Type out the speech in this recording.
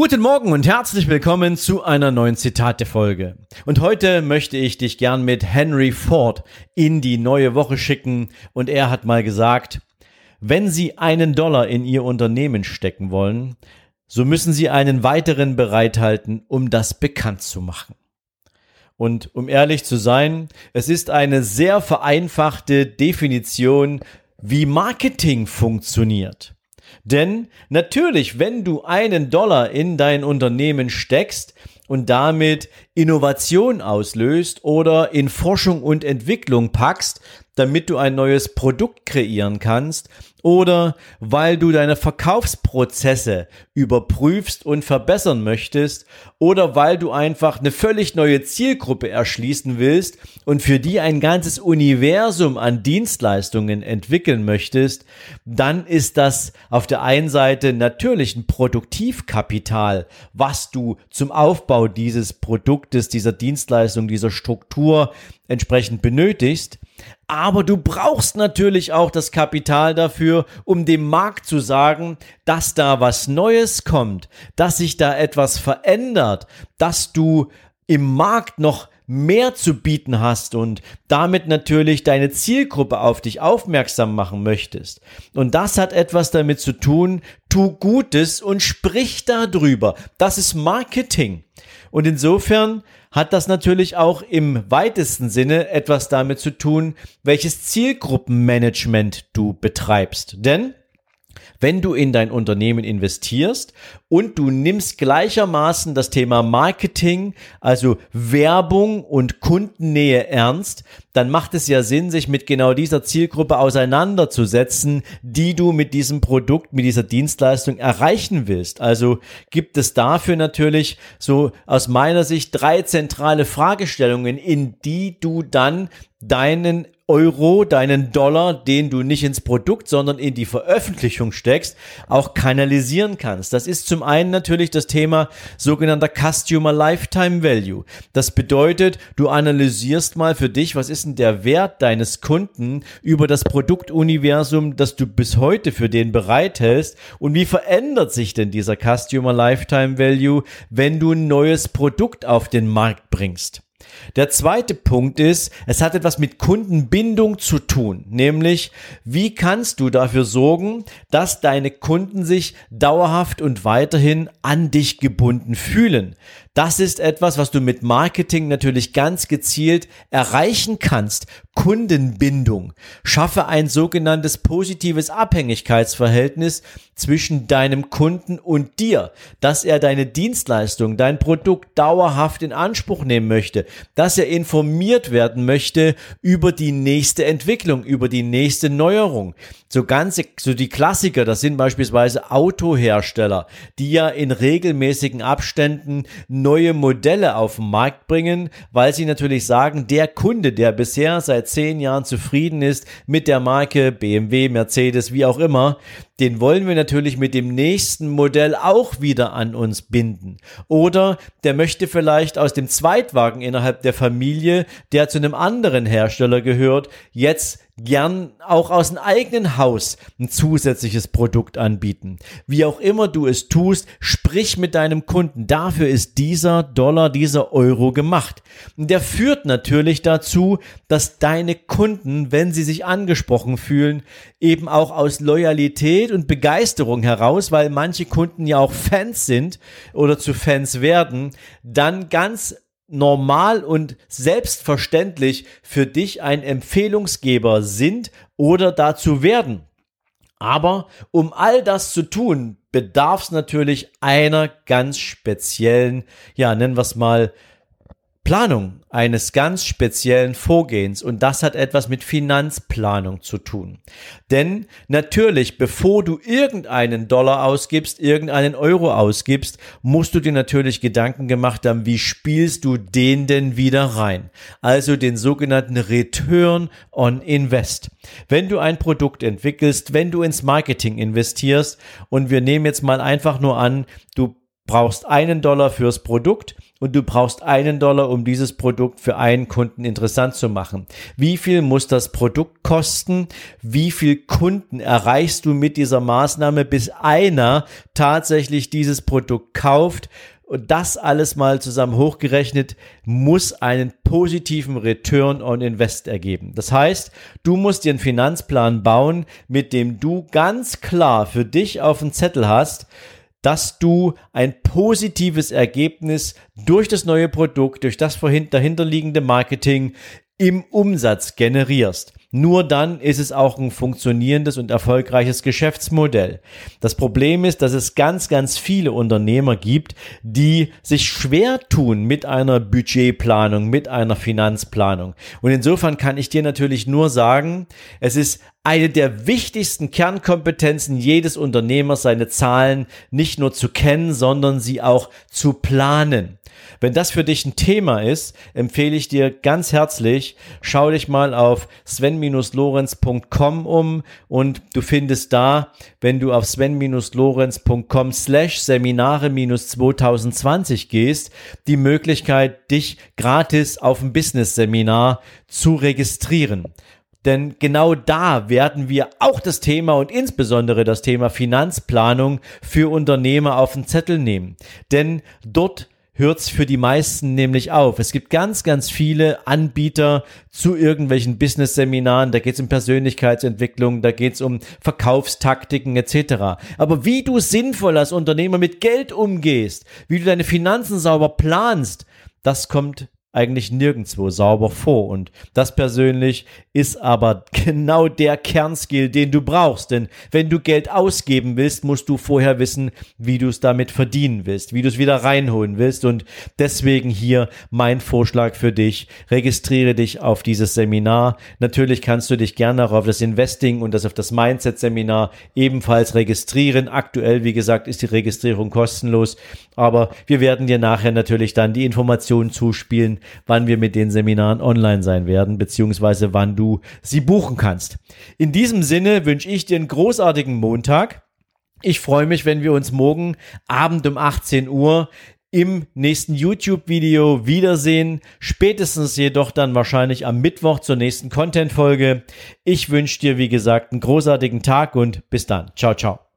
Guten Morgen und herzlich willkommen zu einer neuen Zitate-Folge. Und heute möchte ich dich gern mit Henry Ford in die neue Woche schicken und er hat mal gesagt, wenn Sie einen Dollar in Ihr Unternehmen stecken wollen, so müssen Sie einen weiteren bereithalten, um das bekannt zu machen. Und um ehrlich zu sein, es ist eine sehr vereinfachte Definition, wie Marketing funktioniert. Denn natürlich, wenn du einen Dollar in dein Unternehmen steckst und damit Innovation auslöst oder in Forschung und Entwicklung packst, damit du ein neues Produkt kreieren kannst oder weil du deine Verkaufsprozesse überprüfst und verbessern möchtest oder weil du einfach eine völlig neue Zielgruppe erschließen willst und für die ein ganzes Universum an Dienstleistungen entwickeln möchtest, dann ist das auf der einen Seite natürlich ein Produktivkapital, was du zum Aufbau dieses Produktes, dieser Dienstleistung, dieser Struktur entsprechend benötigst. Aber du brauchst natürlich auch das Kapital dafür, um dem Markt zu sagen, dass da was Neues kommt, dass sich da etwas verändert, dass du im Markt noch mehr zu bieten hast und damit natürlich deine Zielgruppe auf dich aufmerksam machen möchtest. Und das hat etwas damit zu tun, tu Gutes und sprich darüber. Das ist Marketing. Und insofern hat das natürlich auch im weitesten Sinne etwas damit zu tun, welches Zielgruppenmanagement du betreibst. Denn wenn du in dein Unternehmen investierst und du nimmst gleichermaßen das Thema Marketing, also Werbung und Kundennähe ernst, dann macht es ja Sinn, sich mit genau dieser Zielgruppe auseinanderzusetzen, die du mit diesem Produkt, mit dieser Dienstleistung erreichen willst. Also gibt es dafür natürlich so aus meiner Sicht drei zentrale Fragestellungen, in die du dann deinen Euro, deinen Dollar, den du nicht ins Produkt, sondern in die Veröffentlichung steckst, auch kanalisieren kannst. Das ist zum einen natürlich das Thema sogenannter Customer Lifetime Value. Das bedeutet, du analysierst mal für dich, was ist denn der Wert deines Kunden über das Produktuniversum, das du bis heute für den bereithältst und wie verändert sich denn dieser Customer Lifetime Value, wenn du ein neues Produkt auf den Markt bringst. Der zweite Punkt ist, es hat etwas mit Kundenbindung zu tun, nämlich wie kannst du dafür sorgen, dass deine Kunden sich dauerhaft und weiterhin an dich gebunden fühlen. Das ist etwas, was du mit Marketing natürlich ganz gezielt erreichen kannst. Kundenbindung. Schaffe ein sogenanntes positives Abhängigkeitsverhältnis zwischen deinem Kunden und dir, dass er deine Dienstleistung, dein Produkt dauerhaft in Anspruch nehmen möchte, dass er informiert werden möchte über die nächste Entwicklung, über die nächste Neuerung. So ganz, so die Klassiker, das sind beispielsweise Autohersteller, die ja in regelmäßigen Abständen neue Modelle auf den Markt bringen, weil sie natürlich sagen, der Kunde, der bisher seit zehn Jahren zufrieden ist mit der Marke BMW, Mercedes, wie auch immer, den wollen wir natürlich mit dem nächsten Modell auch wieder an uns binden. Oder der möchte vielleicht aus dem Zweitwagen innerhalb der Familie, der zu einem anderen Hersteller gehört, jetzt gern auch aus dem eigenen Haus ein zusätzliches Produkt anbieten. Wie auch immer du es tust, sprich mit deinem Kunden. Dafür ist dieser Dollar, dieser Euro gemacht. Der führt natürlich dazu, dass deine Kunden, wenn sie sich angesprochen fühlen, eben auch aus Loyalität und Begeisterung heraus, weil manche Kunden ja auch Fans sind oder zu Fans werden, dann ganz normal und selbstverständlich für dich ein Empfehlungsgeber sind oder dazu werden. Aber um all das zu tun, bedarf es natürlich einer ganz speziellen, ja, nennen wir es mal, Planung eines ganz speziellen Vorgehens und das hat etwas mit Finanzplanung zu tun. Denn natürlich, bevor du irgendeinen Dollar ausgibst, irgendeinen Euro ausgibst, musst du dir natürlich Gedanken gemacht haben, wie spielst du den denn wieder rein? Also den sogenannten Return on Invest. Wenn du ein Produkt entwickelst, wenn du ins Marketing investierst und wir nehmen jetzt mal einfach nur an, du brauchst einen Dollar fürs Produkt und du brauchst einen Dollar, um dieses Produkt für einen Kunden interessant zu machen. Wie viel muss das Produkt kosten? Wie viel Kunden erreichst du mit dieser Maßnahme, bis einer tatsächlich dieses Produkt kauft? Und das alles mal zusammen hochgerechnet muss einen positiven Return on Invest ergeben. Das heißt, du musst dir einen Finanzplan bauen, mit dem du ganz klar für dich auf dem Zettel hast, dass du ein positives Ergebnis durch das neue Produkt, durch das dahinterliegende Marketing im Umsatz generierst. Nur dann ist es auch ein funktionierendes und erfolgreiches Geschäftsmodell. Das Problem ist, dass es ganz, ganz viele Unternehmer gibt, die sich schwer tun mit einer Budgetplanung, mit einer Finanzplanung. Und insofern kann ich dir natürlich nur sagen, es ist eine der wichtigsten Kernkompetenzen jedes Unternehmers, seine Zahlen nicht nur zu kennen, sondern sie auch zu planen. Wenn das für dich ein Thema ist, empfehle ich dir ganz herzlich, schau dich mal auf sven-lorenz.com um und du findest da, wenn du auf sven-lorenz.com slash Seminare-2020 gehst, die Möglichkeit, dich gratis auf ein Business-Seminar zu registrieren. Denn genau da werden wir auch das Thema und insbesondere das Thema Finanzplanung für Unternehmer auf den Zettel nehmen. Denn dort hört's für die meisten nämlich auf. Es gibt ganz, ganz viele Anbieter zu irgendwelchen Business-Seminaren. Da geht's um Persönlichkeitsentwicklung, da geht's um Verkaufstaktiken etc. Aber wie du sinnvoll als Unternehmer mit Geld umgehst, wie du deine Finanzen sauber planst, das kommt eigentlich nirgendwo sauber vor. Und das persönlich ist aber genau der Kernskill, den du brauchst. Denn wenn du Geld ausgeben willst, musst du vorher wissen, wie du es damit verdienen willst, wie du es wieder reinholen willst. Und deswegen hier mein Vorschlag für dich. Registriere dich auf dieses Seminar. Natürlich kannst du dich gerne auch auf das Investing und das auf das Mindset Seminar ebenfalls registrieren. Aktuell, wie gesagt, ist die Registrierung kostenlos. Aber wir werden dir nachher natürlich dann die Informationen zuspielen, wann wir mit den Seminaren online sein werden, beziehungsweise wann du sie buchen kannst. In diesem Sinne wünsche ich dir einen großartigen Montag. Ich freue mich, wenn wir uns morgen Abend um 18 Uhr im nächsten YouTube-Video wiedersehen. Spätestens jedoch dann wahrscheinlich am Mittwoch zur nächsten Content-Folge. Ich wünsche dir, wie gesagt, einen großartigen Tag und bis dann. Ciao, ciao.